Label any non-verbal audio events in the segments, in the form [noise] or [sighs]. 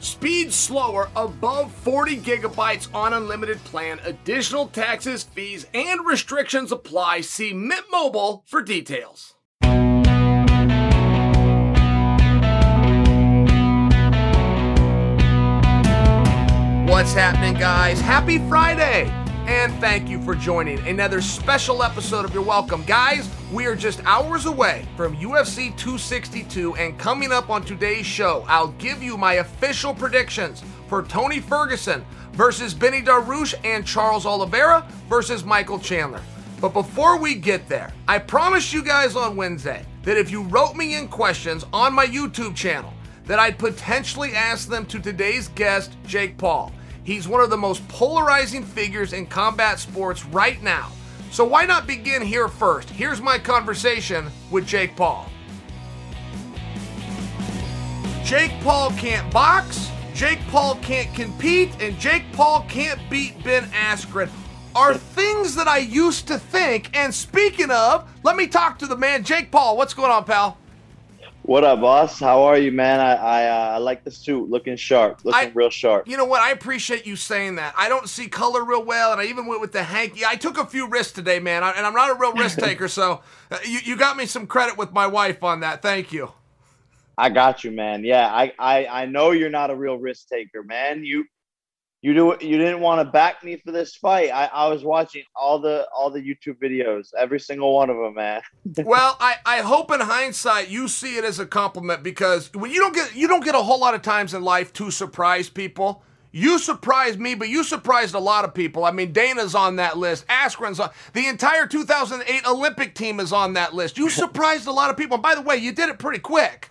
Speed slower above 40 gigabytes on unlimited plan. Additional taxes, fees, and restrictions apply. See Mint Mobile for details. What's happening, guys? Happy Friday! And thank you for joining another special episode of Your Welcome. Guys, we are just hours away from UFC 262, and coming up on today's show, I'll give you my official predictions for Tony Ferguson versus Beneil Dariush and Charles Oliveira versus Michael Chandler. But before we get there, I promised you guys on Wednesday that if you wrote me in questions on my YouTube channel, that I'd potentially ask them to today's guest, Jake Paul. He's one of the most polarizing figures in combat sports right now. So why not begin here first? Here's my conversation with Jake Paul. Jake Paul can't box, Jake Paul can't compete, and Jake Paul can't beat Ben Askren are things that I used to think. And speaking of, let me talk to the man, Jake Paul. What's going on, pal? What up, boss? How are you, man? I I, uh, I like the suit, looking sharp, looking I, real sharp. You know what? I appreciate you saying that. I don't see color real well, and I even went with the hanky. I took a few risks today, man, and I'm not a real risk [laughs] taker, so uh, you you got me some credit with my wife on that. Thank you. I got you, man. Yeah, I I I know you're not a real risk taker, man. You you do you didn't want to back me for this fight. I, I was watching all the all the YouTube videos, every single one of them, man. [laughs] well, I, I hope in hindsight you see it as a compliment because when you don't get you don't get a whole lot of times in life to surprise people. You surprised me, but you surprised a lot of people. I mean, Dana's on that list. Askren's on the entire 2008 Olympic team is on that list. You [laughs] surprised a lot of people. And by the way, you did it pretty quick.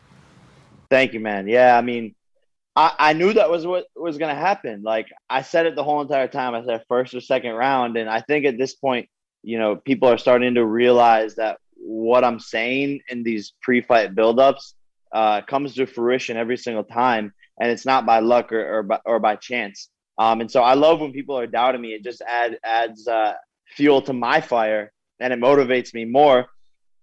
Thank you, man. Yeah, I mean, I, I knew that was what was going to happen. Like I said it the whole entire time. I said first or second round, and I think at this point, you know, people are starting to realize that what I'm saying in these pre-fight buildups uh, comes to fruition every single time, and it's not by luck or or by, or by chance. Um, and so I love when people are doubting me. It just add, adds uh, fuel to my fire, and it motivates me more.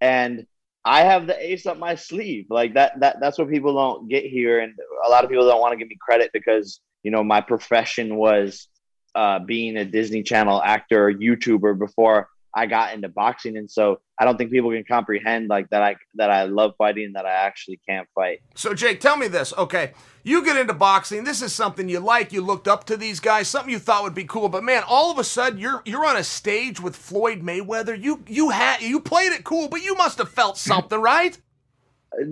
And I have the ace up my sleeve. Like that that that's what people don't get here and a lot of people don't want to give me credit because, you know, my profession was uh, being a Disney Channel actor or YouTuber before I got into boxing, and so I don't think people can comprehend like that. I that I love fighting, that I actually can't fight. So Jake, tell me this. Okay, you get into boxing. This is something you like. You looked up to these guys. Something you thought would be cool. But man, all of a sudden you're you're on a stage with Floyd Mayweather. You you had you played it cool, but you must have felt something, [laughs] right?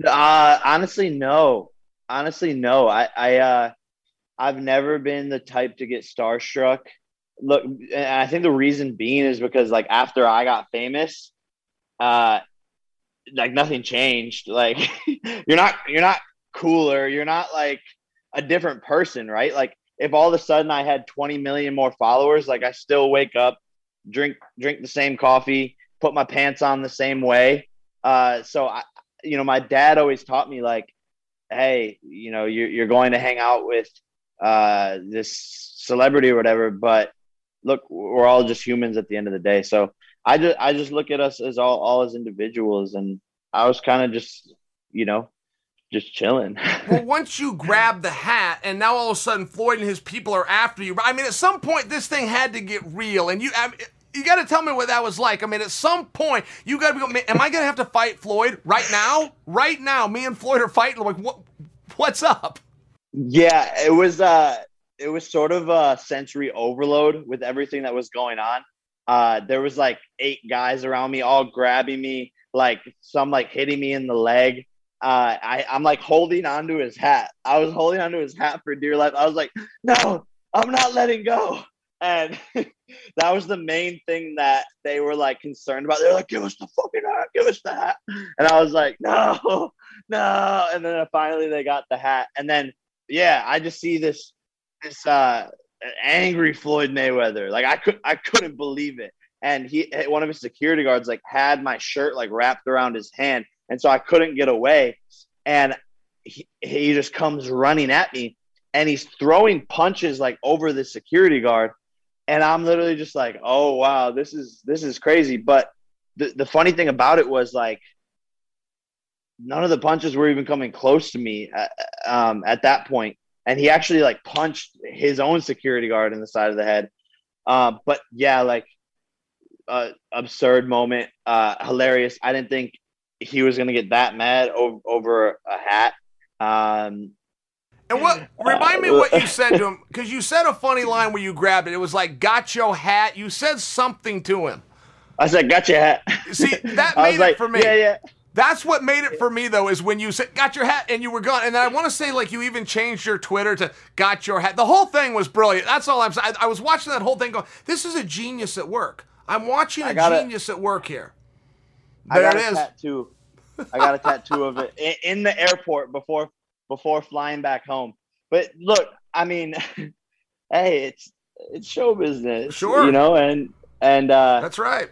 Uh, honestly, no. Honestly, no. I I uh, I've never been the type to get starstruck look, and I think the reason being is because like after I got famous, uh, like nothing changed. Like [laughs] you're not you're not cooler. You're not like a different person, right? Like if all of a sudden I had 20 million more followers, like I still wake up, drink drink the same coffee, put my pants on the same way. Uh, so I, you know, my dad always taught me like, hey, you know, you're you're going to hang out with uh, this celebrity or whatever, but look, we're all just humans at the end of the day. So I just I just look at us as all all as individuals, and I was kind of just you know just chilling. [laughs] well, once you grab the hat, and now all of a sudden Floyd and his people are after you. I mean, at some point this thing had to get real, and you. I you got to tell me what that was like. I mean, at some point, you got to go. Am I going to have to fight Floyd right now? Right now, me and Floyd are fighting. Like, what? What's up? Yeah, it was. uh it was sort of a sensory overload with everything that was going on. Uh, there was like eight guys around me, all grabbing me, like some like hitting me in the leg. Uh, I, I'm like holding onto his hat. I was holding onto his hat for dear life. I was like, no, I'm not letting go. And [laughs] that was the main thing that they were like concerned about. They're like, give us the fucking hat, give us the hat. And I was like, no, [laughs] no. And then finally they got the hat. And then, yeah, I just see this this uh, angry Floyd Mayweather. Like I could I couldn't believe it. And he one of his security guards like had my shirt like wrapped around his hand, and so I couldn't get away. And he, he just comes running at me, and he's throwing punches like over the security guard, and I'm literally just like, oh wow, this is this is crazy. But the the funny thing about it was like none of the punches were even coming close to me uh, um, at that point and he actually like punched his own security guard in the side of the head. Uh, but yeah, like uh, absurd moment, uh, hilarious. I didn't think he was gonna get that mad over, over a hat. Um, and what remind me what you said to him because you said a funny line where you grabbed it. It was like "got your hat." You said something to him. I said "got your hat." See that [laughs] made it like, for me. Yeah, yeah. That's what made it for me though, is when you said got your hat and you were gone. And then I want to say like you even changed your Twitter to got your hat. The whole thing was brilliant. That's all I'm saying. I, was watching that whole thing going, this is a genius at work. I'm watching a genius at work here. There I got it a is. tattoo. I got a tattoo of it in, in the airport before before flying back home. But look, I mean, [laughs] hey, it's it's show business, sure, you know, and and uh, that's right.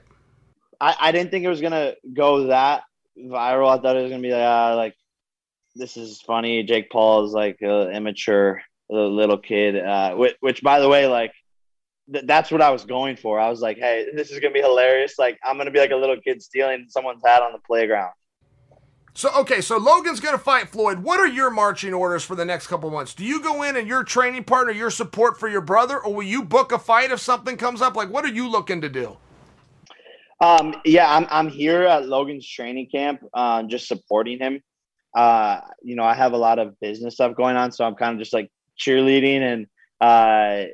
I, I didn't think it was gonna go that viral. I thought it was gonna be like, uh, like this is funny. Jake Paul is like an immature little kid. Uh, which, which, by the way, like th- that's what I was going for. I was like, hey, this is gonna be hilarious. Like I'm gonna be like a little kid stealing someone's hat on the playground. So okay, so Logan's gonna fight Floyd. What are your marching orders for the next couple months? Do you go in and your training partner, your support for your brother, or will you book a fight if something comes up? Like, what are you looking to do? Um, yeah, I'm I'm here at Logan's training camp, uh, just supporting him. Uh, you know, I have a lot of business stuff going on, so I'm kind of just like cheerleading and uh,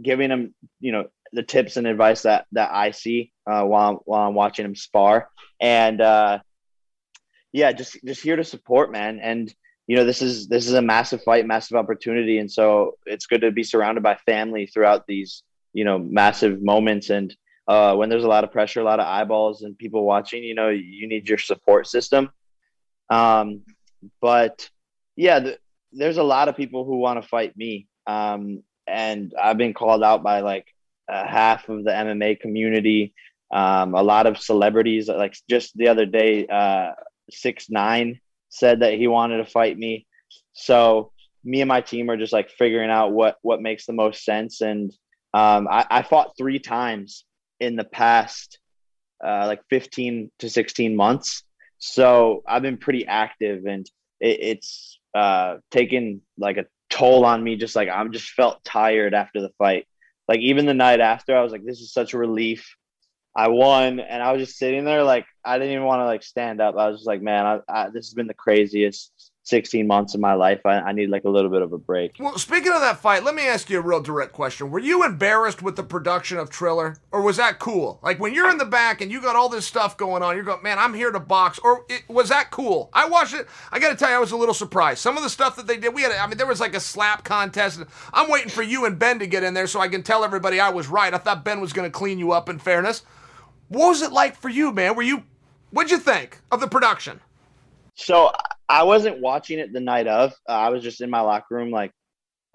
giving him, you know, the tips and advice that that I see uh, while while I'm watching him spar, and uh, yeah, just just here to support, man. And you know, this is this is a massive fight, massive opportunity, and so it's good to be surrounded by family throughout these you know massive moments. And uh, when there's a lot of pressure, a lot of eyeballs, and people watching, you know, you need your support system. Um, but yeah, the, there's a lot of people who want to fight me. Um, and I've been called out by like uh, half of the MMA community, um, a lot of celebrities. Like just the other day, uh, six nine said that he wanted to fight me. So me and my team are just like figuring out what what makes the most sense. And um, I, I fought three times in the past uh, like 15 to 16 months. So I've been pretty active and it, it's uh, taken like a toll on me. Just like I'm just felt tired after the fight. Like even the night after, I was like, this is such a relief. I won, and I was just sitting there like I didn't even want to like stand up. I was just like, man, I, I, this has been the craziest 16 months of my life. I, I, need like a little bit of a break. Well, speaking of that fight, let me ask you a real direct question. Were you embarrassed with the production of Triller, or was that cool? Like when you're in the back and you got all this stuff going on, you're going, man, I'm here to box, or it, was that cool? I watched it. I got to tell you, I was a little surprised. Some of the stuff that they did, we had, I mean, there was like a slap contest. I'm waiting for you and Ben to get in there so I can tell everybody I was right. I thought Ben was going to clean you up in fairness. What was it like for you, man? Were you, what'd you think of the production? So I wasn't watching it the night of. Uh, I was just in my locker room, like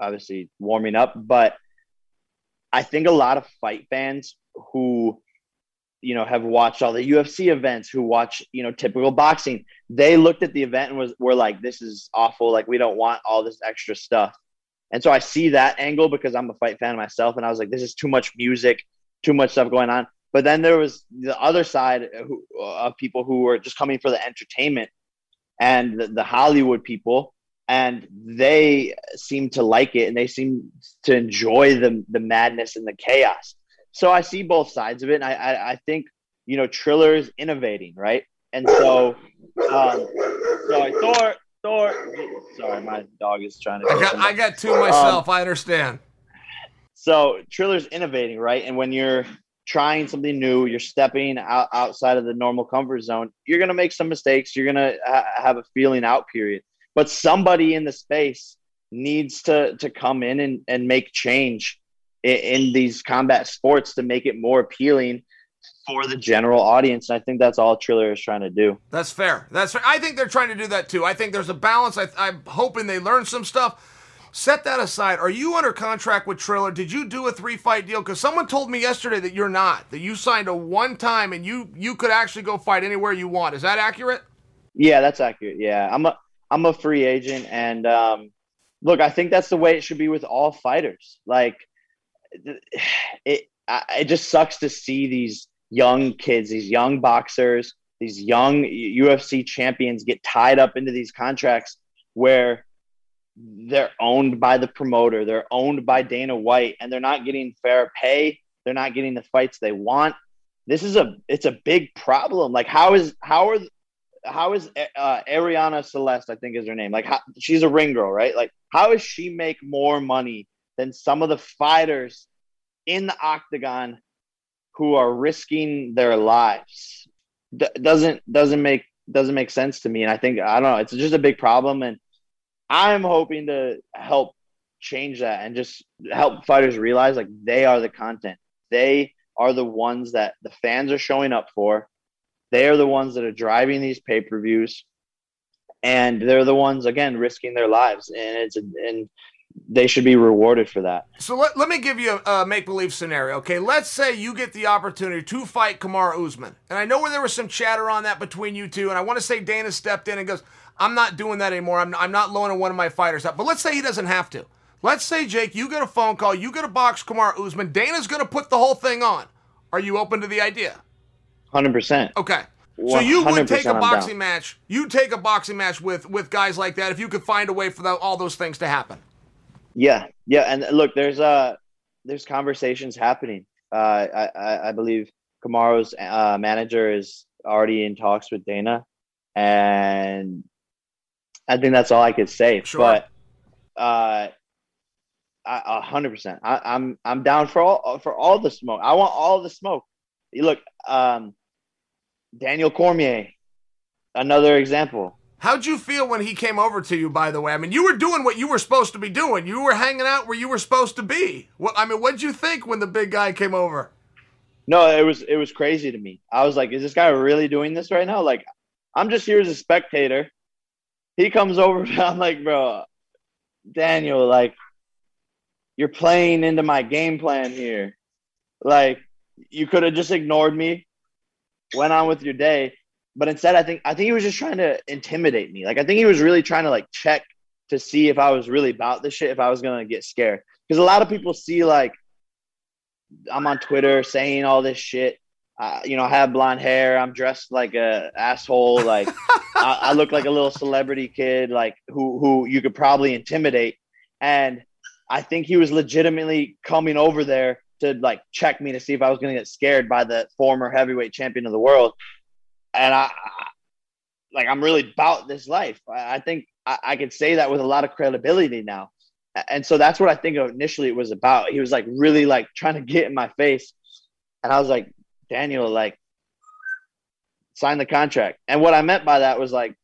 obviously warming up. But I think a lot of fight fans who, you know, have watched all the UFC events, who watch, you know, typical boxing, they looked at the event and was were like, "This is awful. Like, we don't want all this extra stuff." And so I see that angle because I'm a fight fan myself, and I was like, "This is too much music, too much stuff going on." But then there was the other side of people who were just coming for the entertainment and the, the Hollywood people, and they seem to like it and they seem to enjoy the the madness and the chaos. So I see both sides of it. And I, I, I think you know Triller is innovating, right? And so, um, sorry, Thor, Thor. Sorry, my dog is trying to. I got, I got two myself. Um, I understand. So Triller's innovating, right? And when you're trying something new, you're stepping out, outside of the normal comfort zone, you're going to make some mistakes. You're going to ha- have a feeling out period. But somebody in the space needs to, to come in and, and make change in, in these combat sports to make it more appealing for the general audience. And I think that's all Triller is trying to do. That's fair. That's fair. I think they're trying to do that too. I think there's a balance. I, I'm hoping they learn some stuff Set that aside. Are you under contract with Triller? Did you do a three fight deal? Because someone told me yesterday that you're not. That you signed a one time and you you could actually go fight anywhere you want. Is that accurate? Yeah, that's accurate. Yeah, I'm a I'm a free agent, and um, look, I think that's the way it should be with all fighters. Like, [sighs] it it just sucks to see these young kids, these young boxers, these young UFC champions get tied up into these contracts where they're owned by the promoter, they're owned by Dana White, and they're not getting fair pay. They're not getting the fights they want. This is a it's a big problem. Like how is how are how is uh, Arianny Celeste? I think is her name. Like how, she's a ring girl, right? Like how does she make more money than some of the fighters in the octagon who are risking their lives? D- doesn't doesn't make doesn't make sense to me. And I think I don't know. It's just a big problem and I'm hoping to help change that and just help fighters realize like they are the content. They are the ones that the fans are showing up for. They are the ones that are driving these pay per views, and they're the ones again risking their lives. And it's and they should be rewarded for that. So let, let me give you a, a make believe scenario. Okay, let's say you get the opportunity to fight Kamaru Usman, and I know where there was some chatter on that between you two, and I want to say Dana stepped in and goes, I'm not doing that anymore. I'm, I'm not loaning one of my fighters up. But let's say he doesn't have to. Let's say, Jake, you get a phone call, you get a box Kamaru Usman. Dana's going to put the whole thing on. Are you open to the idea? 100%. Okay. So you would take a boxing match. You take a boxing match with with guys like that if you could find a way for the, all those things to happen. Yeah, yeah, and look, there's uh there's conversations happening. Uh, I I, I believe Kamaru's uh, manager is already in talks with Dana, and I think that's all I could say. Sure. But uh, A hundred percent. I'm I'm down for all for all the smoke. I want all the smoke. You look, um, Daniel Cormier, another example. How'd you feel when he came over to you? By the way, I mean you were doing what you were supposed to be doing. You were hanging out where you were supposed to be. What I mean, what'd you think when the big guy came over? No, it was it was crazy to me. I was like, is this guy really doing this right now? Like, I'm just here as a spectator. He comes over. [laughs] I'm like, bro, Daniel, like, you're playing into my game plan here. Like, you could have just ignored me, went on with your day. But instead, I think I think he was just trying to intimidate me. Like, I think he was really trying to like check to see if I was really about this shit, if I was gonna get scared. Because a lot of people see like I'm on Twitter saying all this shit. Uh, you know, I have blonde hair. I'm dressed like a asshole. Like I, I, look like a little celebrity kid, like who who you could probably intimidate. And I think he was legitimately coming over there to like check me to see if I was going to get scared by the former heavyweight champion of the world. And I, like, I'm really about this life. I, I think I, I could say that with a lot of credibility now. And so that's what I think initially it was about. He was like really like trying to get in my face. And I was like, Daniel, like, sign the contract. And what I meant by that was like,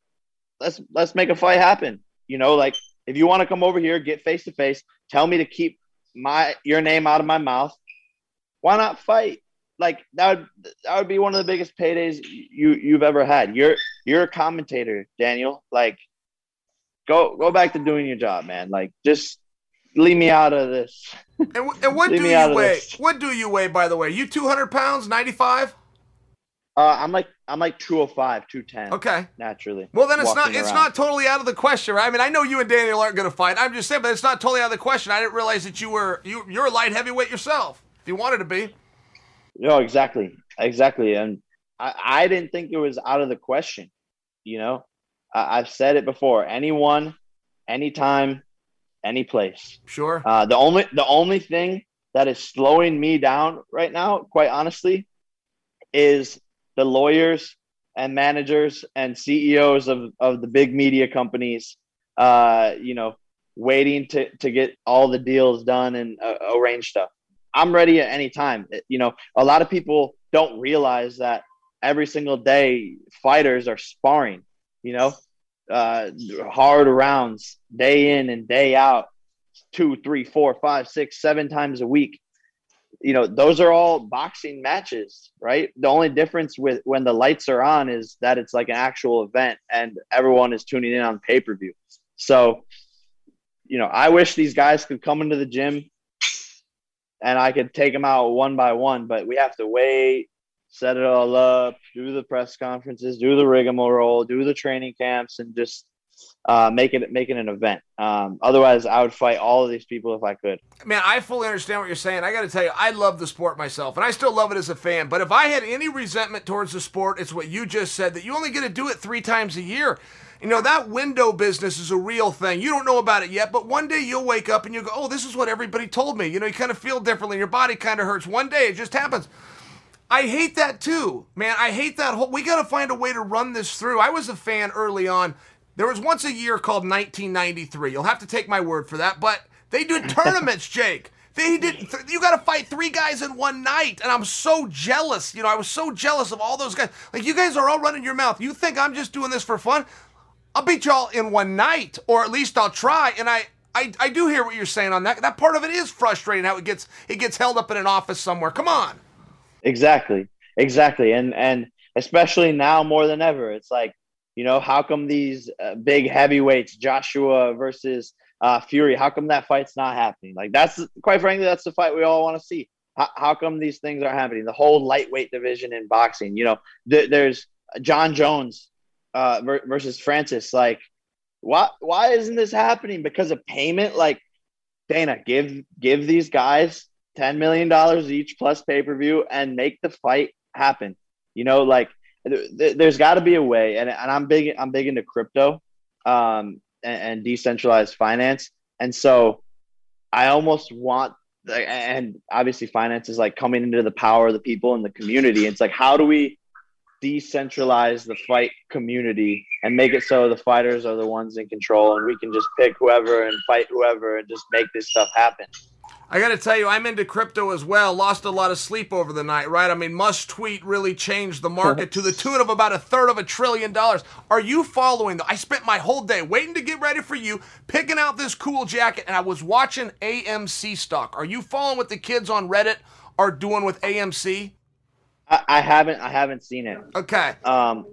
let's let's make a fight happen. You know, like if you want to come over here, get face to face, tell me to keep my your name out of my mouth. Why not fight? Like that would that would be one of the biggest paydays you you've ever had. You're you're a commentator, Daniel. Like go go back to doing your job, man. Like just leave me out of this. And, and what do you weigh? What do you weigh, by the way? You 200 pounds, 95? Uh, I'm like I'm like 205, 210. Okay. Naturally. Well, then it's not it's around. not totally out of the question, right? I mean, I know you and Daniel aren't going to fight. I'm just saying, but it's not totally out of the question. I didn't realize that you were you you're a light heavyweight yourself. If you wanted to be. No, exactly, exactly, and I, I didn't think it was out of the question. You know, I, I've said it before. Anyone, anytime, any place. Sure. Uh, the only the only thing that is slowing me down right now, quite honestly, is the lawyers and managers and CEOs of, of the big media companies, uh, you know, waiting to, to get all the deals done and uh, arrange stuff. I'm ready at any time. You know, a lot of people don't realize that every single day fighters are sparring, you know, uh, hard rounds day in and day out, two, three, four, five, six, seven times a week. You know those are all boxing matches right? The only difference with when the lights are on is that it's like an actual event and everyone is tuning in on pay-per-view. So you know i wish these guys could come into the gym and i could take them out one by one but we have to wait set it all up do the press conferences do the rigmarole do the training camps and just uh, make it make it an event. Um, otherwise, I would fight all of these people if I could. Man, I fully understand what you're saying. I got to tell you, I love the sport myself, and I still love it as a fan. But if I had any resentment towards the sport, it's what you just said that you only get to do it three times a year. You know, that window business is a real thing. You don't know about it yet, but one day you'll wake up and you go, oh, this is what everybody told me. You know, you kind of feel differently. Your body kind of hurts. One day it just happens. I hate that too, man. I hate that whole. We got to find a way to run this through. I was a fan early on there was once a year called 1993. You'll have to take my word for that, but they did [laughs] tournaments, Jake. They did. You got to fight three guys in one night, and I'm so jealous. You know, I was so jealous of all those guys. Like you guys are all running your mouth. You think I'm just doing this for fun? I'll beat y'all in one night, or at least I'll try. And I, I, I do hear what you're saying on that. That part of it is frustrating. How it gets it gets held up in an office somewhere. Come on. Exactly, exactly, and and especially now more than ever, it's like you know, how come these uh, big heavyweights, Joshua versus uh, Fury, how come that fight's not happening? Like that's quite frankly, that's the fight we all want to see. How, how, come these things are happening? The whole lightweight division in boxing, you know, th- there's Jon Jones uh, versus Francis. Like, why why isn't this happening? Because of payment? Like, Dana, give give these guys ten million dollars each plus pay per view and make the fight happen. You know, like there's got to be a way, and, and I'm big. I'm big into crypto um, and, and decentralized finance, and so I almost want and obviously finance is like coming into the power of the people in the community. It's like how do we decentralize the fight community and make it so the fighters are the ones in control and we can just pick whoever and fight whoever and just make this stuff happen. I got to tell you, I'm into crypto as well. Lost a lot of sleep over the night, right? I mean, Musk Tweet really changed the market to the tune of about a third of a trillion dollars. Are you following? The, I spent my whole day waiting to get ready for you, picking out this cool jacket, and I was watching AMC stock. Are you following what the kids on Reddit are doing with AMC? I, I haven't. I haven't seen it. Okay. Um,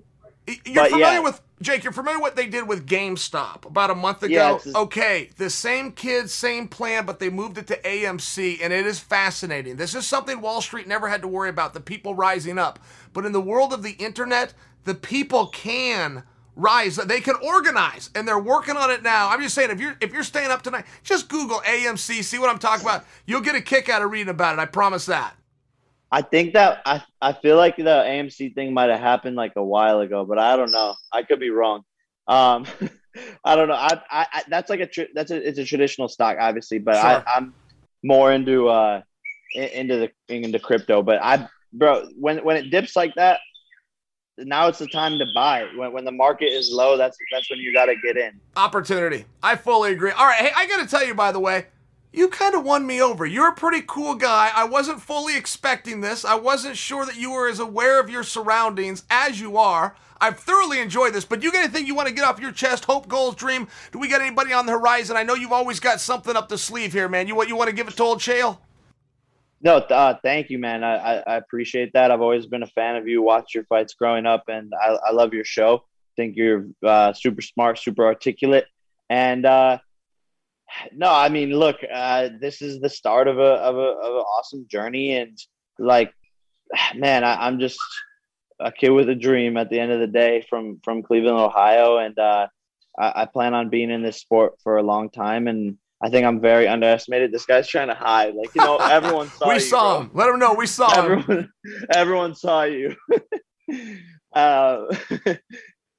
You're familiar yeah. with Jake? You're familiar what they did with GameStop about a month ago? it's- okay, the same kids, same plan, but they moved it to AMC, and it is fascinating. This is something Wall Street never had to worry about: the people rising up. But in the world of the internet, the people can rise. They can organize, and they're working on it now. I'm just saying, if you're if you're staying up tonight, just Google AMC, see what I'm talking about. You'll get a kick out of reading about it. I promise that. I think that I I feel like the AMC thing might have happened like a while ago, but I don't know. I could be wrong. Um, [laughs] I don't know. I, I, I that's like a tr- that's a it's a traditional stock, obviously, but Sure. I, I'm more into uh into the into crypto. But I, bro, when when it dips like that, now it's the time to buy. When when the market is low, that's that's when you got to get in. opportunity. I fully agree. All right, hey, I got to tell you, by the way, you kind of won me over. You're a pretty cool guy. I wasn't fully expecting this. I wasn't sure that you were as aware of your surroundings as you are. I've thoroughly enjoyed this, but you got anything you want to get off your chest? Hope, goals, dream? Do we got anybody on the horizon? I know you've always got something up the sleeve here, man. You what? You want to give it to old Chael? No, uh, thank you, man. I, I, I appreciate that. I've always been a fan of you. Watched your fights growing up, and I, I love your show. Think you're uh, super smart, super articulate, and uh, no, I mean, look, uh, this is the start of a of a of an awesome journey, and like, [sighs] man, I, I'm just a kid with a dream. At the end of the day, from from Cleveland, Ohio, and uh, I, I plan on being in this sport for a long time, and I think I'm very underestimated. This guy's trying to hide, like you know, [laughs] everyone saw we you, saw bro him. Let him know we saw him. everyone, [laughs] everyone saw you. [laughs] uh,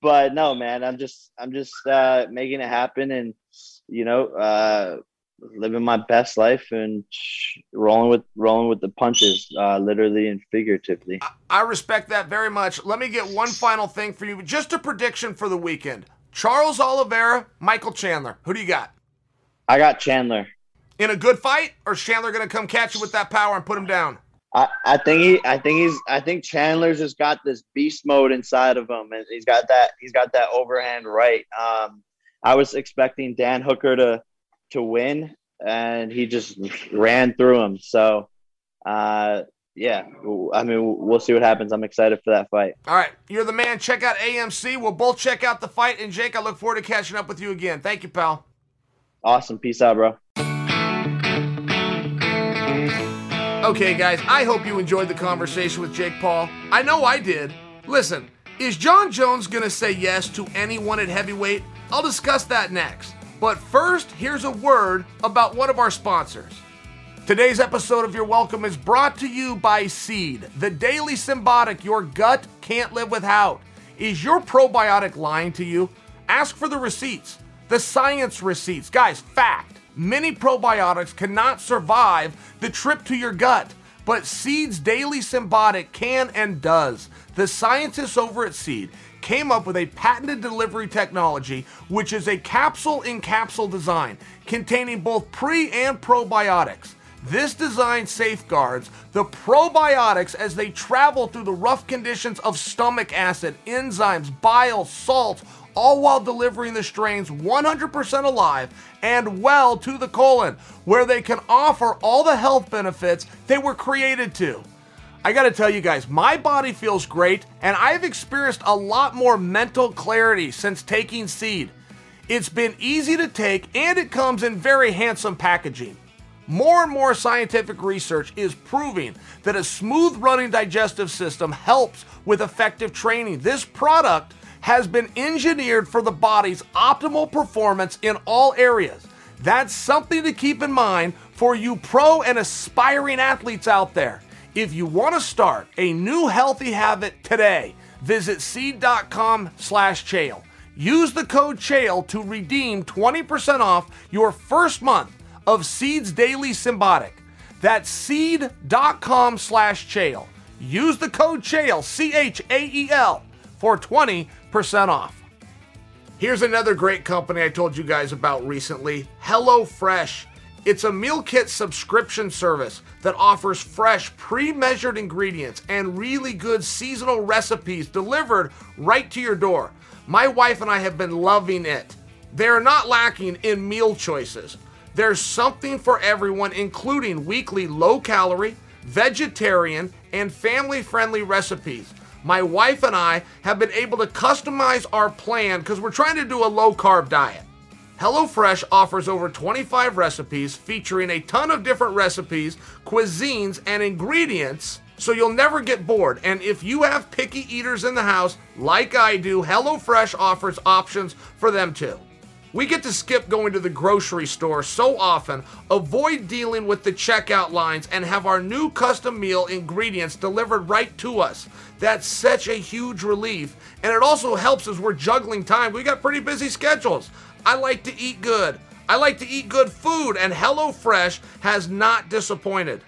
but no, man, I'm just, I'm just uh, making it happen, and you know, uh, living my best life and rolling with, rolling with the punches, uh, literally and figuratively. I respect that very much. Let me get one final thing for you. Just a prediction for the weekend. Charles Oliveira, Michael Chandler. Who do you got? I got Chandler. In a good fight, or is Chandler going to come catch you with that power and put him down? I, I think he I think he's I think Chandler's just got this beast mode inside of him and he's got that he's got that overhand right. Um I was expecting Dan Hooker to to win and he just ran through him. So uh yeah, I mean we'll see what happens. I'm excited for that fight. All right, you're the man. Check out AMC. We'll both check out the fight. And Jake, I look forward to catching up with you again. Thank you, pal. Awesome. Peace out, bro. Okay, guys, I hope you enjoyed the conversation with Jake Paul. I know I did. Listen, is Jon Jones going to say yes to anyone at heavyweight? I'll discuss that next. But first, here's a word about one of our sponsors. Today's episode of Your Welcome is brought to you by Seed, the daily synbiotic your gut can't live without. Is your probiotic lying to you? Ask for the receipts, the science receipts. Guys, fact many probiotics cannot survive the trip to your gut, but Seed's daily synbiotic can and does. The scientists over at Seed came up with a patented delivery technology, which is a capsule in capsule design containing both pre and probiotics. This design safeguards the probiotics as they travel through the rough conditions of stomach acid, enzymes, bile, salt, all while delivering the strains 100% alive and well to the colon, where they can offer all the health benefits they were created to. I gotta tell you guys, my body feels great, and I've experienced a lot more mental clarity since taking seed. It's been easy to take, and it comes in very handsome packaging. More and more scientific research is proving that a smooth running digestive system helps with effective training. This product has been engineered for the body's optimal performance in all areas. That's something to keep in mind for you pro and aspiring athletes out there. If you want to start a new healthy habit today, visit seed.com slash chael. Use the code CHAEL to redeem 20% off your first month of Seed's Daily Synbiotic. That's seed.com slash chael. use the code CHAEL, C H A E L, for 20% off. Here's another great company I told you guys about recently HelloFresh. It's a meal kit subscription service that offers fresh, pre measured ingredients and really good seasonal recipes delivered right to your door. My wife and I have been loving it. They're not lacking in meal choices. There's something for everyone, including weekly low calorie, vegetarian, and family friendly recipes. My wife and I have been able to customize our plan because we're trying to do a low carb diet. HelloFresh offers over 25 recipes featuring a ton of different recipes, cuisines, and ingredients so you'll never get bored. And if you have picky eaters in the house, like I do, HelloFresh offers options for them too. We get to skip going to the grocery store so often, avoid dealing with the checkout lines, and have our new custom meal ingredients delivered right to us. That's such a huge relief. And it also helps as we're juggling time. We got pretty busy schedules. I like to eat good. I like to eat good food, and HelloFresh has not disappointed.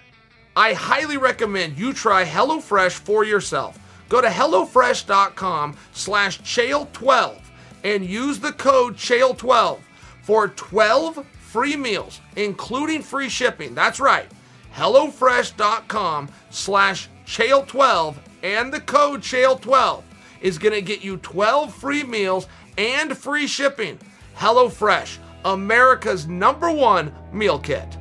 I highly recommend you try HelloFresh for yourself. Go to HelloFresh.com slash Chael12 and use the code Chael12 for 12 free meals, including free shipping. That's right. HelloFresh.com slash Chael12 and the code Chael12 is going to get you 12 free meals and free shipping. HelloFresh, America's number one meal kit.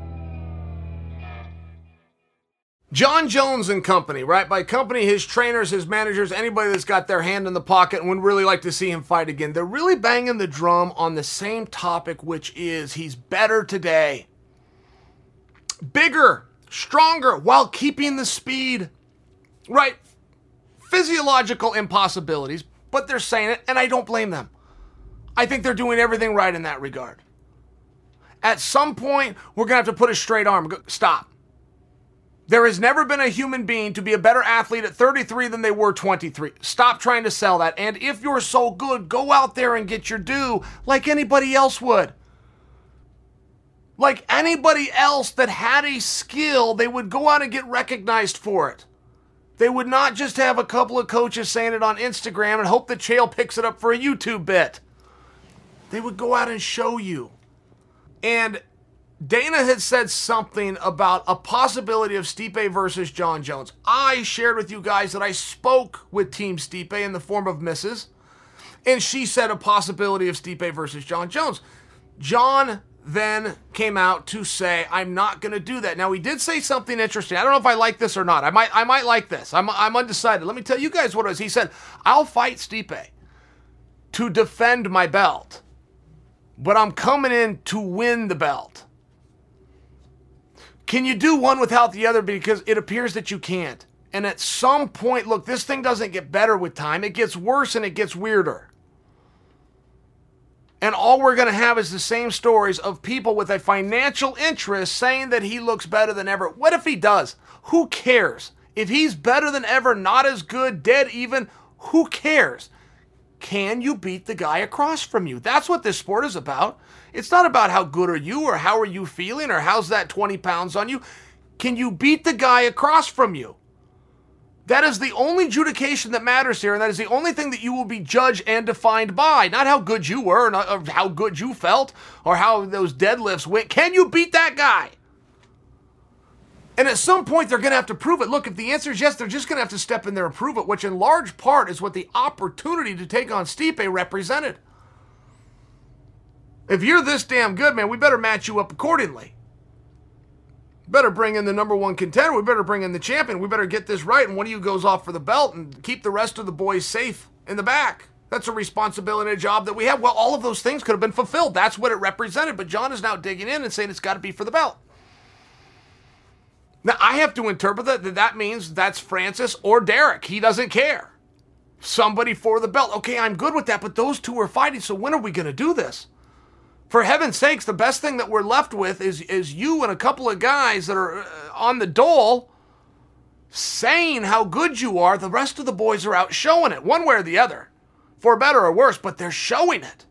Jon Jones and company, right? By company, his trainers, his managers, anybody that's got their hand in the pocket and would really like to see him fight again. They're really banging the drum on the same topic, which is he's better today. Bigger, stronger, while keeping the speed. Right? Physiological impossibilities, but they're saying it, and I don't blame them. I think they're doing everything right in that regard. At some point, we're going to have to put a straight arm. Stop. There has never been a human being to be a better athlete at 33 than they were 23. Stop trying to sell that. And if you're so good, go out there and get your due like anybody else would. Like anybody else that had a skill, they would go out and get recognized for it. They would not just have a couple of coaches saying it on Instagram and hope that Chael picks it up for a YouTube bit. They would go out and show you. And Dana had said something about a possibility of Stipe versus Jon Jones. I shared with you guys that I spoke with Team Stipe in the form of Mrs. And she said a possibility of Stipe versus Jon Jones. Jon then came out to say, I'm not going to do that. Now, he did say something interesting. I don't know if I like this or not. I might, I might like this. I'm, I'm undecided. Let me tell you guys what it was. He said, I'll fight Stipe to defend my belt but I'm coming in to win the belt. Can you do one without the other? Because it appears that you can't. And at some point, look, this thing doesn't get better with time. It gets worse and it gets weirder. And all we're going to have is the same stories of people with a financial interest saying that he looks better than ever. What if he does? Who cares? If he's better than ever, not as good, dead even, who cares? Can you beat the guy across from you? That's what this sport is about. It's not about how good are you or how are you feeling or how's that 20 pounds on you. Can you beat the guy across from you? That is the only adjudication that matters here, and that is the only thing that you will be judged and defined by. Not how good you were, or how good you felt, or how those deadlifts went. Can you beat that guy? And at some point, they're going to have to prove it. Look, if the answer is yes, they're just going to have to step in there and prove it, which in large part is what the opportunity to take on Stipe represented. If you're this damn good, man, we better match you up accordingly. Better bring in the number one contender. We better bring in the champion. We better get this right. And one of you goes off for the belt and keep the rest of the boys safe in the back. That's a responsibility and a job that we have. Well, all of those things could have been fulfilled. That's what it represented. But Jon is now digging in and saying it's got to be for the belt. Now, I have to interpret that that, that means that's Francis or Derrick. He doesn't care. Somebody for the belt. Okay, I'm good with that, but those two are fighting, so when are we going to do this? For heaven's sakes, the best thing that we're left with is, is you and a couple of guys that are uh, on the dole saying how good you are. The rest of the boys are out showing it, one way or the other, for better or worse, but they're showing it.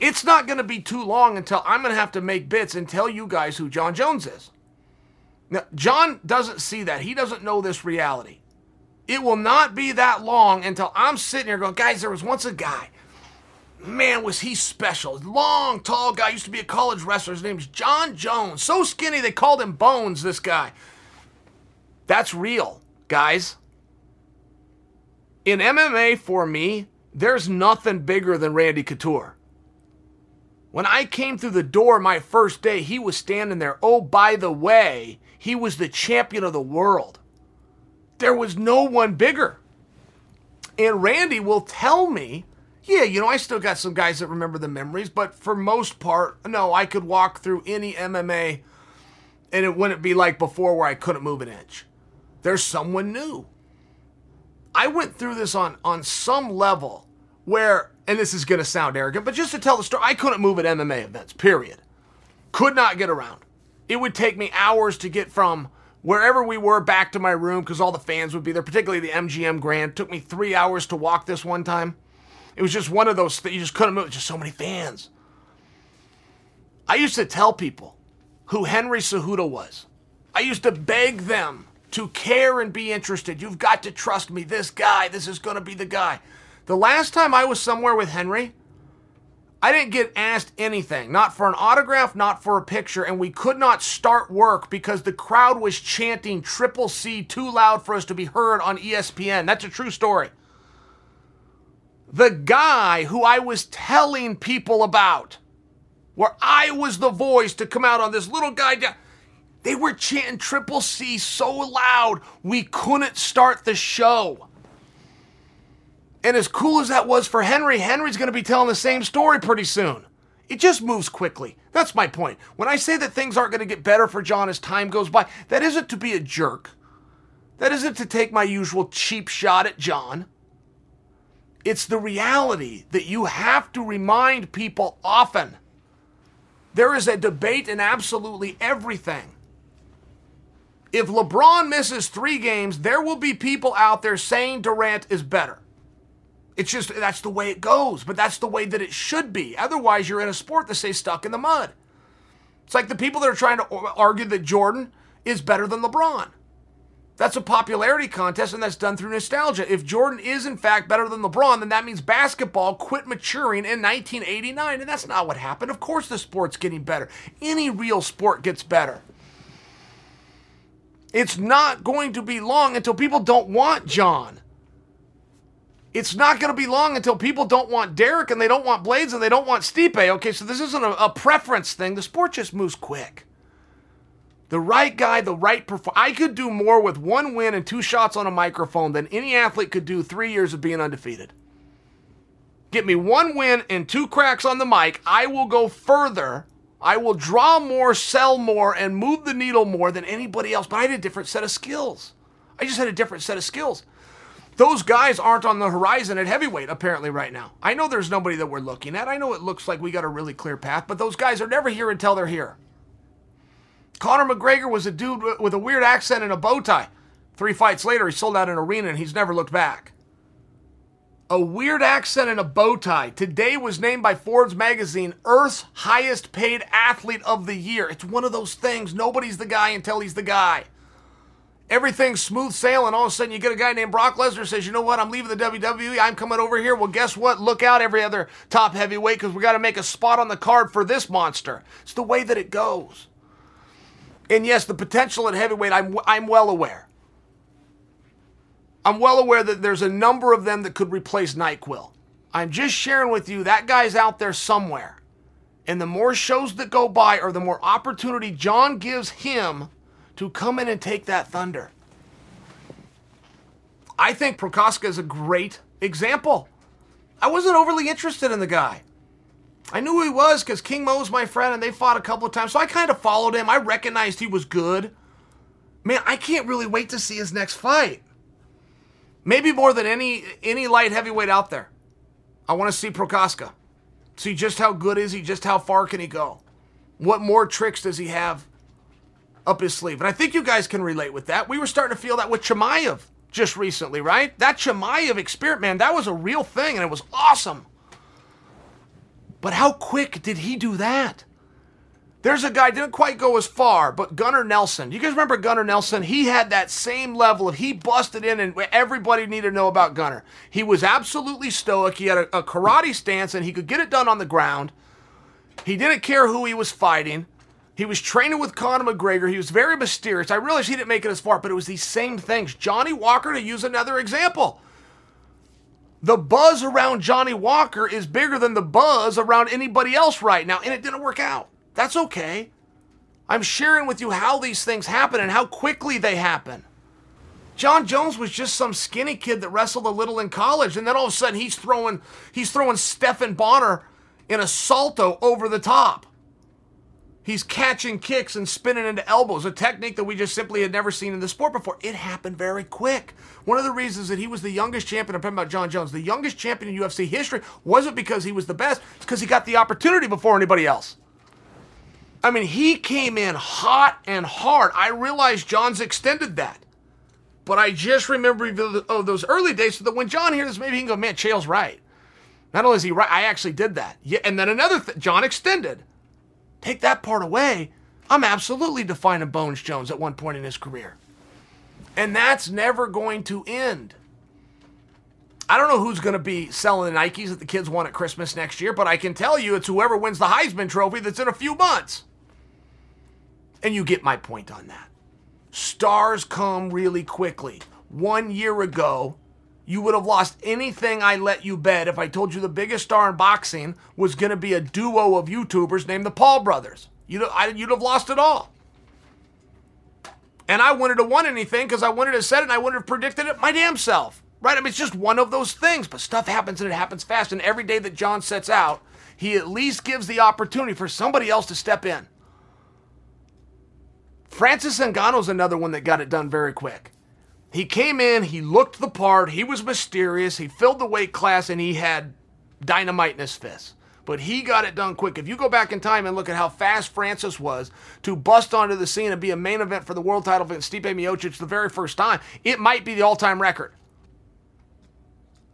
It's not going to be too long until I'm going to have to make bits and tell you guys who Jon Jones is. Now, Jon doesn't see that. He doesn't know this reality. It will not be that long until I'm sitting here going, guys, there was once a guy. Man, was he special. Long, tall guy. Used to be a college wrestler. His name's Jon Jones. So skinny they called him Bones, this guy. That's real, guys. In MMA, for me, there's nothing bigger than Randy Couture. When I came through the door my first day, he was standing there. Oh, by the way, he was the champion of the world. There was no one bigger. And Randy will tell me, yeah, you know, I still got some guys that remember the memories, but for most part, no, I could walk through any MMA and it wouldn't be like before where I couldn't move an inch. There's someone new. I went through this on on some level where, and this is going to sound arrogant, but just to tell the story, I couldn't move at MMA events. Period. Could not get around. It would take me hours to get from wherever we were back to my room because all the fans would be there, particularly the MGM Grand. It took me three hours to walk this one time. It was just one of those things. You just couldn't move. Just so many fans. I used to tell people who Henry Cejudo was. I used to beg them to care and be interested. You've got to trust me. This guy, this is going to be the guy. The last time I was somewhere with Henry, I didn't get asked anything, not for an autograph, not for a picture, and we could not start work because the crowd was chanting Triple C too loud for us to be heard on ESPN. That's a true story. The guy who I was telling people about, where I was the voice to come out on this little guy down, they were chanting Triple C so loud we couldn't start the show. And as cool as that was for Henry, Henry's going to be telling the same story pretty soon. It just moves quickly. That's my point. When I say that things aren't going to get better for Jon as time goes by, that isn't to be a jerk. That isn't to take my usual cheap shot at Jon. It's the reality that you have to remind people often. There is a debate in absolutely everything. If LeBron misses three games, there will be people out there saying Durant is better. It's just that's the way it goes, but that's the way that it should be. Otherwise, you're in a sport that stays stuck in the mud. It's like the people that are trying to argue that Jordan is better than LeBron. That's a popularity contest, and that's done through nostalgia. If Jordan is in fact better than LeBron, then that means basketball quit maturing in 1989, and that's not what happened. Of course, the sport's getting better. Any real sport gets better. It's not going to be long until people don't want Jon. It's not going to be long until people don't want Derrick and they don't want Blaydes and they don't want Stipe. Okay, so this isn't a, a preference thing. The sport just moves quick. The right guy, the right perform. I could do more with one win and two shots on a microphone than any athlete could do three years of being undefeated. Get me one win and two cracks on the mic. I will go further. I will draw more, sell more, and move the needle more than anybody else. But I had a different set of skills. I just had a different set of skills. Those guys aren't on the horizon at heavyweight, apparently, right now. I know there's nobody that we're looking at. I know it looks like we got a really clear path, but those guys are never here until they're here. Conor McGregor was a dude with a weird accent and a bow tie. Three fights later, he sold out an arena and he's never looked back. A weird accent and a bow tie. Today was named by Forbes magazine Earth's highest paid athlete of the year. It's one of those things. Nobody's the guy until he's the guy everything's smooth sailing. All of a sudden, you get a guy named Brock Lesnar says, "You know what? I'm leaving the WWE. I'm coming over here." Well, guess what? Look out, every other top heavyweight, because we got to make a spot on the card for this monster. It's the way that it goes. And yes, the potential at heavyweight, I'm I'm well aware. I'm well aware that there's a number of them that could replace Nyquil. I'm just sharing with you that guy's out there somewhere. And the more shows that go by, or the more opportunity Jon gives him to come in and take that thunder. I think Prochazka is a great example. I wasn't overly interested in the guy. I knew who he was because King Mo's my friend and they fought a couple of times, so I kind of followed him. I recognized he was good. Man, I can't really wait to see his next fight. Maybe more than any any light heavyweight out there. I want to see Prochazka. See just how good is he, just how far can he go? What more tricks does he have up his sleeve. And I think you guys can relate with that. We were starting to feel that with Chimaev just recently, right? That Chimaev experiment, man, that was a real thing and it was awesome. But how quick did he do that? There's a guy didn't quite go as far, but Gunnar Nelson. You guys remember Gunnar Nelson? He had that same level of he busted in, and everybody needed to know about Gunnar. He was absolutely stoic. He had a, a karate stance, and he could get it done on the ground. He didn't care who he was fighting. He was training with Conor McGregor. He was very mysterious. I realize he didn't make it as far, but it was these same things. Johnny Walker, to use another example. The buzz around Johnny Walker is bigger than the buzz around anybody else right now, and it didn't work out. That's okay. I'm sharing with you how these things happen and how quickly they happen. Jon Jones was just some skinny kid that wrestled a little in college, and then all of a sudden he's throwing he's throwing Stephan Bonnar in a salto over the top. He's catching kicks and spinning into elbows, a technique that we just simply had never seen in the sport before. It happened very quick. One of the reasons that he was the youngest champion, I'm talking about Jon Jones, the youngest champion in UFC history, wasn't because he was the best, it's because he got the opportunity before anybody else. I mean, he came in hot and hard. I realize Jon's extended that. But I just remember oh, those early days so that when Jon hears this, maybe he can go, man, Chael's right. Not only is he right, I actually did that. Yeah, and then another thing, Jon extended. Take that part away, I'm absolutely defining Bones Jones at one point in his career. And that's never going to end. I don't know who's going to be selling the Nikes that the kids want at Christmas next year, but I can tell you it's whoever wins the Heisman Trophy that's in a few months. And you get my point on that. Stars come really quickly. One year ago, you would have lost anything I let you bet if I told you the biggest star in boxing was going to be a duo of YouTubers named the Paul brothers. You'd, you'd have lost it all. And I wouldn't have won anything because I wouldn't have said it and I wouldn't have predicted it my damn self. Right? I mean, it's just one of those things, but stuff happens and it happens fast. And every day that Jon sets out, he at least gives the opportunity for somebody else to step in. Francis Ngannou's another one that got it done very quick. He came in, he looked the part, he was mysterious, he filled the weight class, and he had dynamite in his fists. But he got it done quick. If you go back in time and look at how fast Francis was to bust onto the scene and be a main event for the world title against Stipe Miocic the very first time, it might be the all-time record.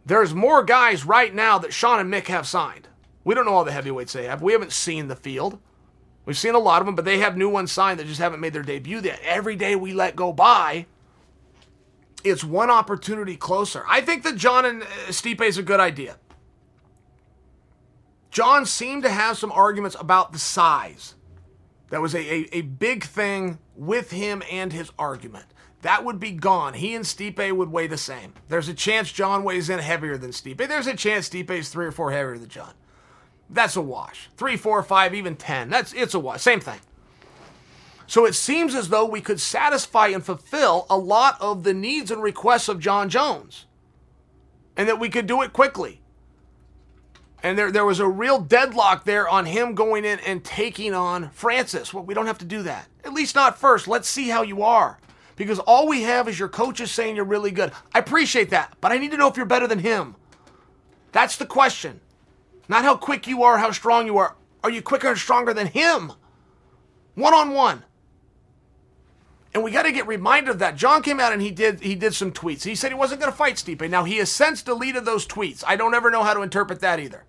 There's more guys right now that Sean and Mick have signed. We don't know all the heavyweights they have. We haven't seen the field. We've seen a lot of them, but they have new ones signed that just haven't made their debut yet. Every day we let go by, it's one opportunity closer. I think that Jon and uh, Stipe is a good idea. Jon seemed to have some arguments about the size. That was a, a, a, big thing with him and his argument. That would be gone. He and Stipe would weigh the same. There's a chance Jon weighs in heavier than Stipe. There's a chance Stipe is three or four heavier than Jon. That's a wash. Three, four, five, even ten. That's it's a wash. Same thing. So it seems as though we could satisfy and fulfill a lot of the needs and requests of Jon Jones. And that we could do it quickly. And there, there was a real deadlock there on him going in and taking on Francis. Well, we don't have to do that. At least not first. Let's see how you are. Because all we have is your coaches saying you're really good. I appreciate that, but I need to know if you're better than him. That's the question. Not how quick you are, how strong you are. Are you quicker and stronger than him? One on one. And we got to get reminded of that. Jon came out and he did he did some tweets. He said he wasn't going to fight Stipe. Now he has since deleted those tweets. I don't ever know how to interpret that either.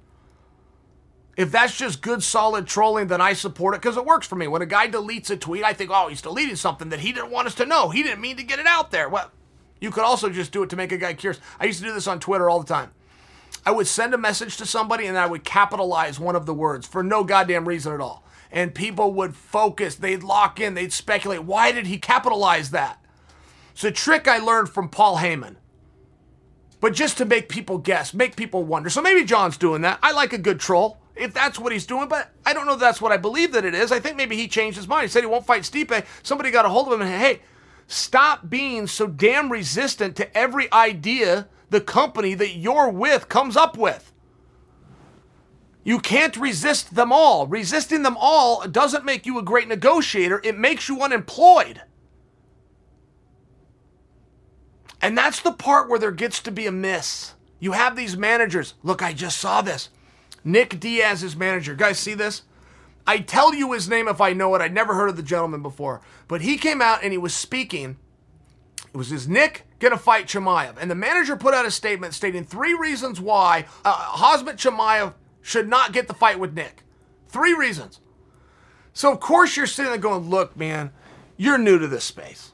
If that's just good solid trolling, then I support it because it works for me. When a guy deletes a tweet, I think, oh, he's deleting something that he didn't want us to know. He didn't mean to get it out there. Well, you could also just do it to make a guy curious. I used to do this on Twitter all the time. I would send a message to somebody and I would capitalize one of the words for no goddamn reason at all and people would focus, they'd lock in, they'd speculate. Why did he capitalize that? It's a trick I learned from Paul Heyman. But just to make people guess, make people wonder. So maybe Jon's doing that. I like a good troll if that's what he's doing, but I don't know that's what I believe that it is. I think maybe he changed his mind. He said he won't fight Stipe. Somebody got a hold of him and hey, stop being so damn resistant to every idea the company that you're with comes up with. You can't resist them all. Resisting them all doesn't make you a great negotiator, it makes you unemployed. And that's the part where there gets to be a miss. You have these managers. Look, I just saw this. Nick Diaz is manager. Guys, see this? I tell you his name if I know it. I'd never heard of the gentleman before. But he came out and he was speaking. It was his Nick gonna fight Chimaev. And the manager put out a statement stating three reasons why uh, Chimaev should not get the fight with Nick. Three reasons. So, of course, you're sitting there going, look, man, you're new to this space.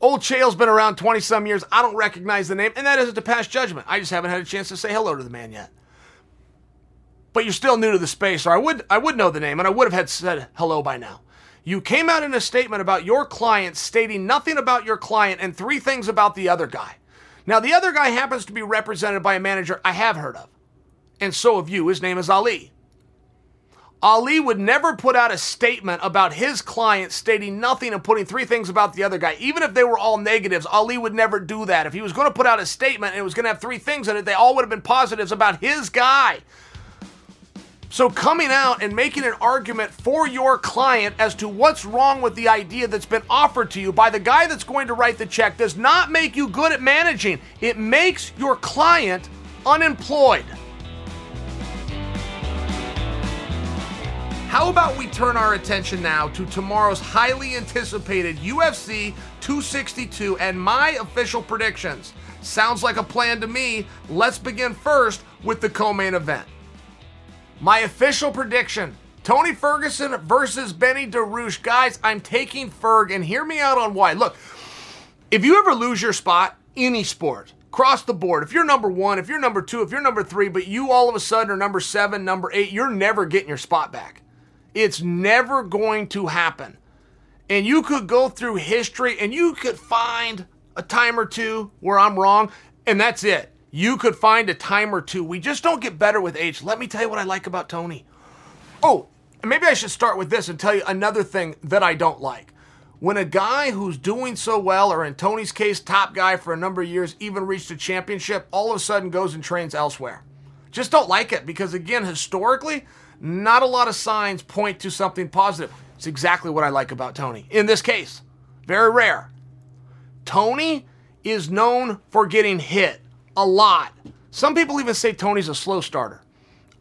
Old Chael's been around 20 some years. I don't recognize the name, and that isn't to pass judgment. I just haven't had a chance to say hello to the man yet. But you're still new to the space, or I would I would know the name, and I would have had said hello by now. You came out in a statement about your client stating nothing about your client and three things about the other guy. Now, the other guy happens to be represented by a manager I have heard of, and so have you. His name is Ali. Ali would never put out a statement about his client stating nothing and putting three things about the other guy. Even if they were all negatives, Ali would never do that. If he was going to put out a statement and it was going to have three things in it, they all would have been positives about his guy. So, coming out and making an argument for your client as to what's wrong with the idea that's been offered to you by the guy that's going to write the check does not make you good at managing. It makes your client unemployed. How about we turn our attention now to tomorrow's highly anticipated UFC 262 and my official predictions? Sounds like a plan to me. Let's begin first with the co main event. My official prediction Tony Ferguson versus Benny Dariush. Guys, I'm taking Ferg, and hear me out on why. Look, if you ever lose your spot, any sport, across the board, if you're number one, if you're number two, if you're number three, but you all of a sudden are number seven, number eight, you're never getting your spot back. It's never going to happen. And you could go through history and you could find a time or two where I'm wrong, and that's it. You could find a time or two. We just don't get better with age. Let me tell you what I like about Tony. Oh, maybe I should start with this and tell you another thing that I don't like. When a guy who's doing so well, or in Tony's case, top guy for a number of years, even reached a championship, all of a sudden goes and trains elsewhere. Just don't like it because, again, historically, not a lot of signs point to something positive. It's exactly what I like about Tony. In this case, very rare. Tony is known for getting hit a lot. Some people even say Tony's a slow starter.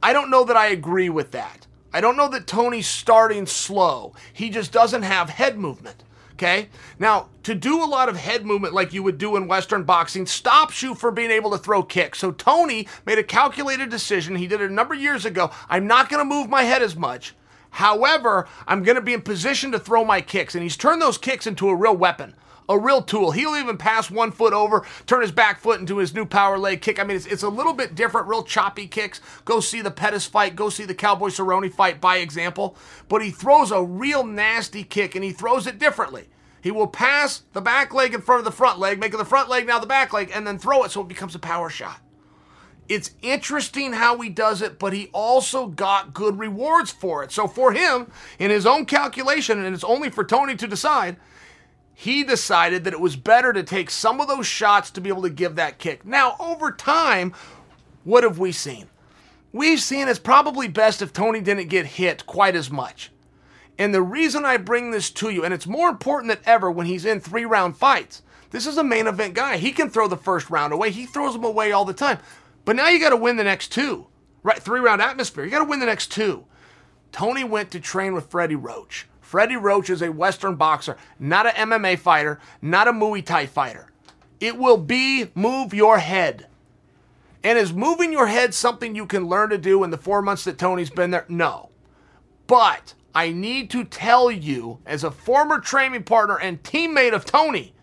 I don't know that I agree with that. I don't know that Tony's starting slow. He just doesn't have head movement. Okay? Now, to do a lot of head movement like you would do in Western boxing stops you from being able to throw kicks. So Tony made a calculated decision. He did it a number of years ago. I'm not going to move my head as much. However, I'm going to be in position to throw my kicks. And he's turned those kicks into a real weapon a real tool. He'll even pass one foot over, turn his back foot into his new power leg kick. I mean, it's, it's a little bit different, real choppy kicks. Go see the Pettis fight, go see the Cowboy Cerrone fight by example. But he throws a real nasty kick and he throws it differently. He will pass the back leg in front of the front leg, making the front leg now the back leg, and then throw it so it becomes a power shot. It's interesting how he does it, but he also got good rewards for it. So for him, in his own calculation, and it's only for Tony to decide, he decided that it was better to take some of those shots to be able to give that kick. Now, over time, what have we seen? We've seen it's probably best if Tony didn't get hit quite as much. And the reason I bring this to you, and it's more important than ever when he's in three round fights, this is a main event guy. He can throw the first round away, he throws them away all the time. But now you got to win the next two, right? Three round atmosphere. You got to win the next two. Tony went to train with Freddie Roach. Freddie Roach is a Western boxer, not an MMA fighter, not a Muay Thai fighter. It will be move your head. And is moving your head something you can learn to do in the four months that Tony's been there? No. But I need to tell you, as a former training partner and teammate of Tony,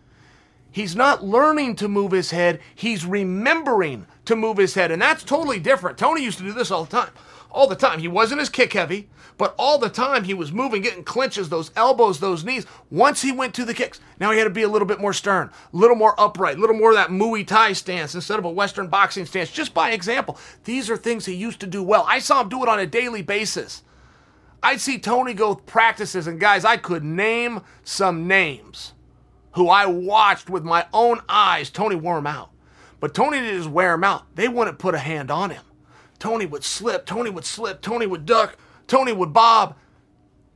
he's not learning to move his head, he's remembering to move his head. And that's totally different. Tony used to do this all the time. All the time. He wasn't as kick heavy. But all the time he was moving, getting clinches, those elbows, those knees. Once he went to the kicks, now he had to be a little bit more stern, a little more upright, a little more of that Muay Thai stance instead of a Western boxing stance. Just by example, these are things he used to do well. I saw him do it on a daily basis. I'd see Tony go practices, and guys, I could name some names who I watched with my own eyes. Tony wore them out. But Tony didn't just wear them out, they wouldn't put a hand on him. Tony would slip, Tony would slip, Tony would duck, Tony would bob,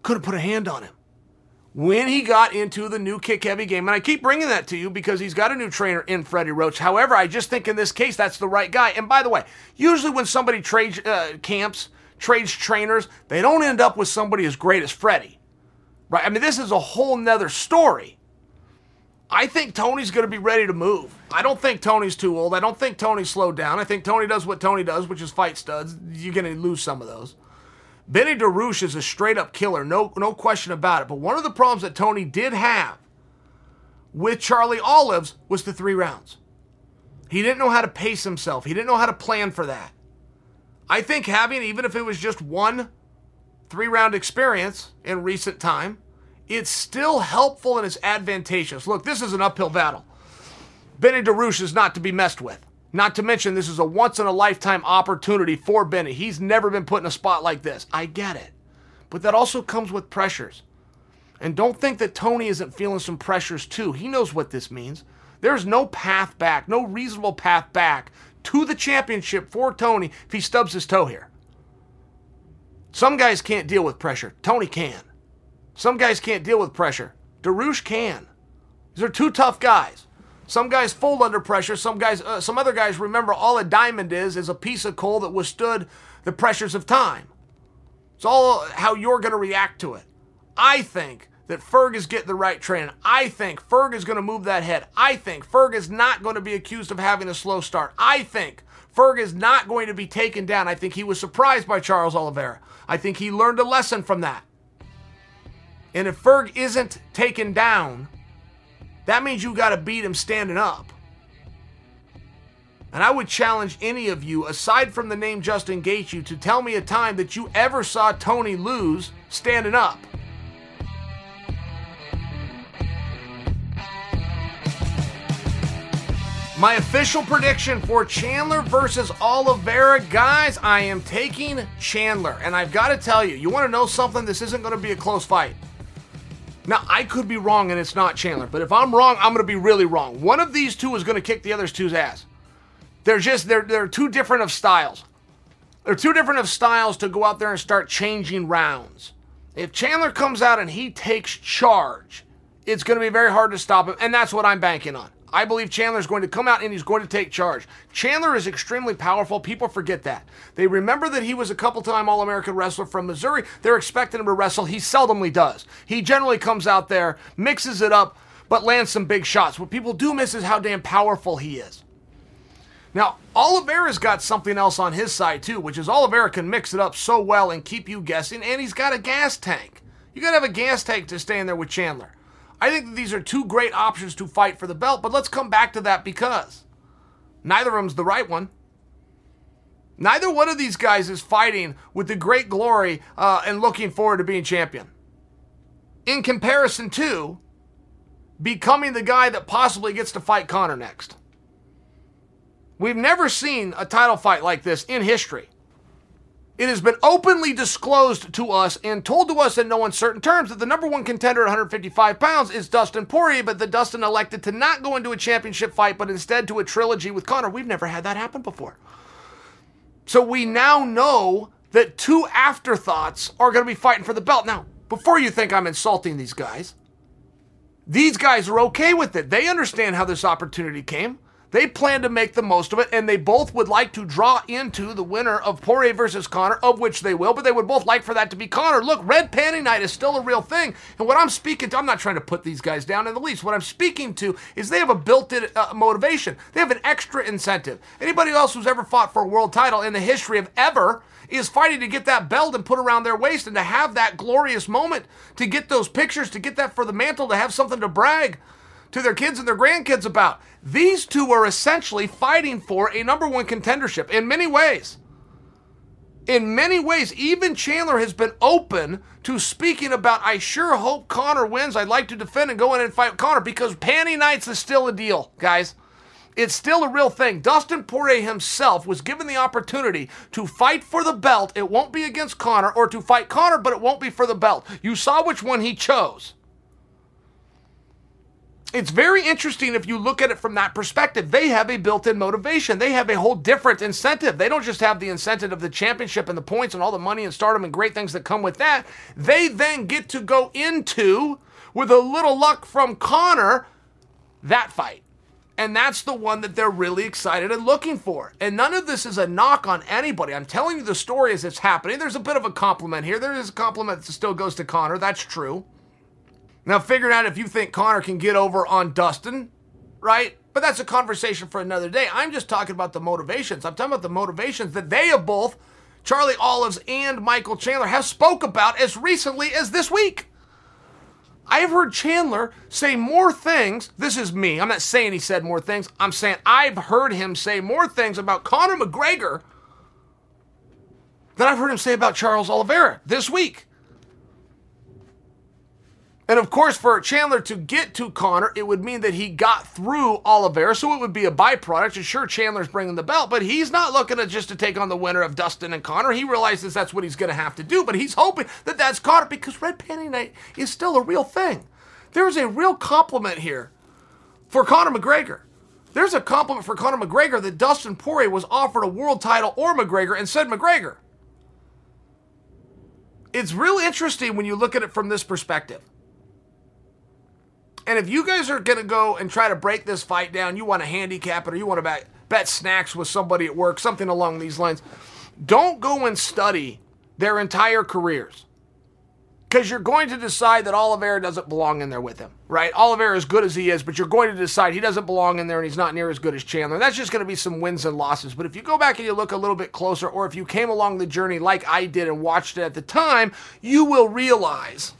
could have put a hand on him. When he got into the new kick heavy game, and I keep bringing that to you because he's got a new trainer in Freddie Roach. However, I just think in this case that's the right guy. And by the way, usually when somebody trades uh, camps, trades trainers, they don't end up with somebody as great as Freddie. Right? I mean, this is a whole nother story. I think Tony's going to be ready to move. I don't think Tony's too old. I don't think Tony's slowed down. I think Tony does what Tony does, which is fight studs. You're going to lose some of those. Benny Dariush is a straight up killer, no, no question about it. But one of the problems that Tony did have with Charlie Olives was the three rounds. He didn't know how to pace himself, he didn't know how to plan for that. I think having, even if it was just one three round experience in recent time, it's still helpful and it's advantageous. Look, this is an uphill battle. Benny Dariush is not to be messed with. Not to mention, this is a once in a lifetime opportunity for Benny. He's never been put in a spot like this. I get it. But that also comes with pressures. And don't think that Tony isn't feeling some pressures too. He knows what this means. There's no path back, no reasonable path back to the championship for Tony if he stubs his toe here. Some guys can't deal with pressure. Tony can. Some guys can't deal with pressure. Dariush can. These are two tough guys. Some guys fold under pressure. Some guys, uh, some other guys remember all a diamond is is a piece of coal that withstood the pressures of time. It's all how you're going to react to it. I think that Ferg is getting the right training. I think Ferg is going to move that head. I think Ferg is not going to be accused of having a slow start. I think Ferg is not going to be taken down. I think he was surprised by Charles Oliveira. I think he learned a lesson from that. And if Ferg isn't taken down, that means you got to beat him standing up. And I would challenge any of you, aside from the name Justin Gaethje, to tell me a time that you ever saw Tony lose standing up. My official prediction for Chandler versus Oliveira, guys, I am taking Chandler. And I've got to tell you, you want to know something? This isn't going to be a close fight. Now, I could be wrong and it's not Chandler, but if I'm wrong, I'm going to be really wrong. One of these two is going to kick the other's two's ass. They're just, they're, they're two different of styles. They're two different of styles to go out there and start changing rounds. If Chandler comes out and he takes charge, it's going to be very hard to stop him, and that's what I'm banking on. I believe Chandler is going to come out and he's going to take charge. Chandler is extremely powerful. People forget that. They remember that he was a couple time All American wrestler from Missouri. They're expecting him to wrestle. He seldomly does. He generally comes out there, mixes it up, but lands some big shots. What people do miss is how damn powerful he is. Now, Oliveira's got something else on his side too, which is Oliveira can mix it up so well and keep you guessing, and he's got a gas tank. You gotta have a gas tank to stay in there with Chandler. I think that these are two great options to fight for the belt, but let's come back to that because neither of them's the right one. Neither one of these guys is fighting with the great glory uh, and looking forward to being champion. In comparison to becoming the guy that possibly gets to fight Conor next. We've never seen a title fight like this in history. It has been openly disclosed to us and told to us in no uncertain terms that the number one contender at 155 pounds is Dustin Poirier, but that Dustin elected to not go into a championship fight, but instead to a trilogy with Conor. We've never had that happen before. So we now know that two afterthoughts are going to be fighting for the belt. Now, before you think I'm insulting these guys, these guys are okay with it. They understand how this opportunity came. They plan to make the most of it, and they both would like to draw into the winner of Poirier versus Conor, of which they will, but they would both like for that to be Conor. Look, Red Panty Night is still a real thing, and what I'm speaking to, I'm not trying to put these guys down in the least. What I'm speaking to is they have a built in uh, motivation, they have an extra incentive. Anybody else who's ever fought for a world title in the history of ever is fighting to get that belt and put around their waist and to have that glorious moment, to get those pictures, to get that for the mantle, to have something to brag to their kids and their grandkids about. These two are essentially fighting for a number one contendership in many ways. In many ways, even Chandler has been open to speaking about, I sure hope Conor wins. I'd like to defend and go in and fight Conor because Panty Nights is still a deal, guys. It's still a real thing. Dustin Poirier himself was given the opportunity to fight for the belt. It won't be against Conor, or to fight Conor, but it won't be for the belt. You saw which one he chose it's very interesting if you look at it from that perspective. They have a built in motivation, they have a whole different incentive. They don't just have the incentive of the championship and the points and all the money and stardom and great things that come with that. They then get to go into, with a little luck from Conor, that fight. And that's the one that they're really excited and looking for. And none of this is a knock on anybody. I'm telling you the story as it's happening. There's a bit of a compliment here. There is a compliment that still goes to Conor. That's true. Now, figuring out if you think Conor can get over on Dustin, right? But that's a conversation for another day. I'm just talking about the motivations. I'm talking about the motivations that they have both Charlie Olives and Michael Chandler have spoke about as recently as this week. I have heard Chandler say more things. This is me. I'm not saying he said more things. I'm saying I've heard him say more things about Conor McGregor than I've heard him say about Charles Oliveira this week. And of course, for Chandler to get to Conor, it would mean that he got through Oliveira, so it would be a byproduct. And sure, Chandler's bringing the belt, but he's not looking to just to take on the winner of Dustin and Conor. He realizes that's what he's going to have to do, but he's hoping that that's Conor because Red Panty Night is still a real thing. There is a real compliment here for Conor McGregor. There's a compliment for Conor McGregor that Dustin Poirier was offered a world title or McGregor and said McGregor. It's real interesting when you look at it from this perspective. And if you guys are going to go and try to break this fight down, you want to handicap it or you want to bet, bet snacks with somebody at work, something along these lines, don't go and study their entire careers. Because you're going to decide that Oliveira doesn't belong in there with him, right? Oliveira is good as he is, but you're going to decide he doesn't belong in there and he's not near as good as Chandler. That's just going to be some wins and losses. But if you go back and you look a little bit closer, or if you came along the journey like I did and watched it at the time, you will realize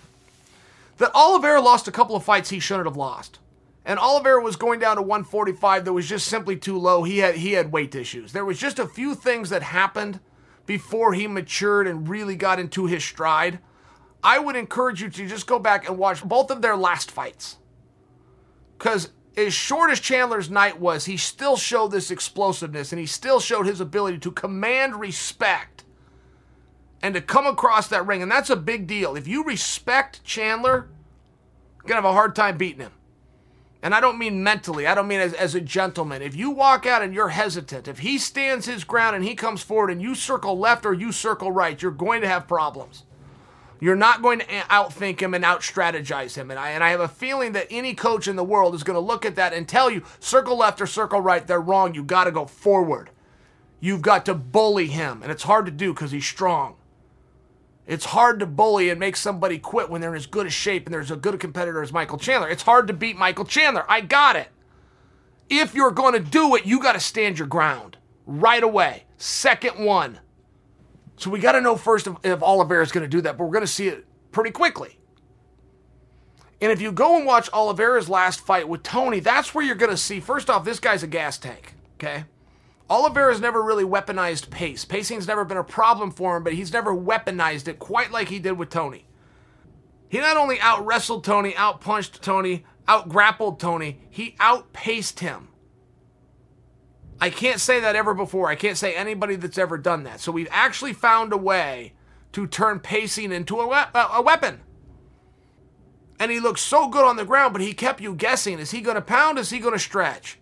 that Oliveira lost a couple of fights he shouldn't have lost. And Oliveira was going down to 145 that was just simply too low. He had he had weight issues. There was just a few things that happened before he matured and really got into his stride. I would encourage you to just go back and watch both of their last fights. Cuz as short as Chandler's night was, he still showed this explosiveness and he still showed his ability to command respect and to come across that ring. And that's a big deal. If you respect Chandler, you're going to have a hard time beating him. And I don't mean mentally, I don't mean as, as a gentleman. If you walk out and you're hesitant, if he stands his ground and he comes forward and you circle left or you circle right, you're going to have problems. You're not going to outthink him and outstrategize him. And I, and I have a feeling that any coach in the world is going to look at that and tell you circle left or circle right, they're wrong. You got to go forward. You've got to bully him. And it's hard to do because he's strong. It's hard to bully and make somebody quit when they're in as good a shape and there's a good a competitor as Michael Chandler. It's hard to beat Michael Chandler. I got it. If you're going to do it, you got to stand your ground right away. Second one. So we got to know first if, if Oliveira is going to do that, but we're going to see it pretty quickly. And if you go and watch Oliveira's last fight with Tony, that's where you're going to see first off, this guy's a gas tank. Okay. Oliveira's never really weaponized pace. Pacing's never been a problem for him, but he's never weaponized it quite like he did with Tony. He not only out wrestled Tony, out punched Tony, out grappled Tony, he outpaced him. I can't say that ever before. I can't say anybody that's ever done that. So we've actually found a way to turn pacing into a, we- a weapon. And he looked so good on the ground, but he kept you guessing. Is he going to pound? Is he going to stretch?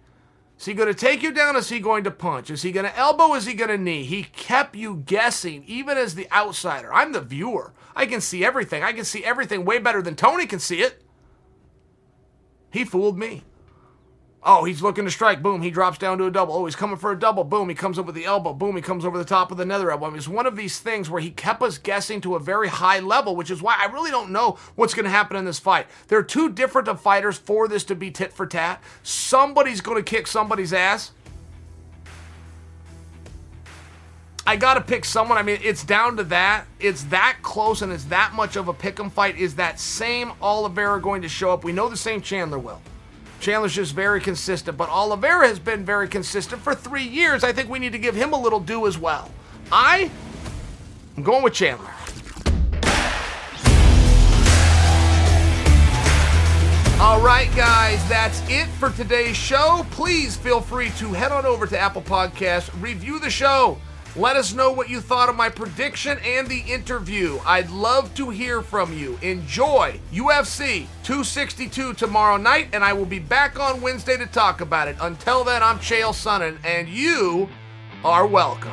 Is he going to take you down? Is he going to punch? Is he going to elbow? Is he going to knee? He kept you guessing, even as the outsider. I'm the viewer. I can see everything. I can see everything way better than Tony can see it. He fooled me. Oh, he's looking to strike. Boom, he drops down to a double. Oh, he's coming for a double. Boom, he comes up with the elbow. Boom, he comes over the top of the nether elbow. I mean, it's one of these things where he kept us guessing to a very high level, which is why I really don't know what's going to happen in this fight. There are two different of fighters for this to be tit for tat. Somebody's going to kick somebody's ass. I got to pick someone. I mean, it's down to that. It's that close and it's that much of a pick 'em fight. Is that same Oliveira going to show up? We know the same Chandler will. Chandler's just very consistent, but Oliveira has been very consistent for three years. I think we need to give him a little due as well. I am going with Chandler. All right, guys, that's it for today's show. Please feel free to head on over to Apple Podcasts, review the show. Let us know what you thought of my prediction and the interview. I'd love to hear from you. Enjoy UFC 262 tomorrow night, and I will be back on Wednesday to talk about it. Until then, I'm Chael Sonnen, and you are welcome.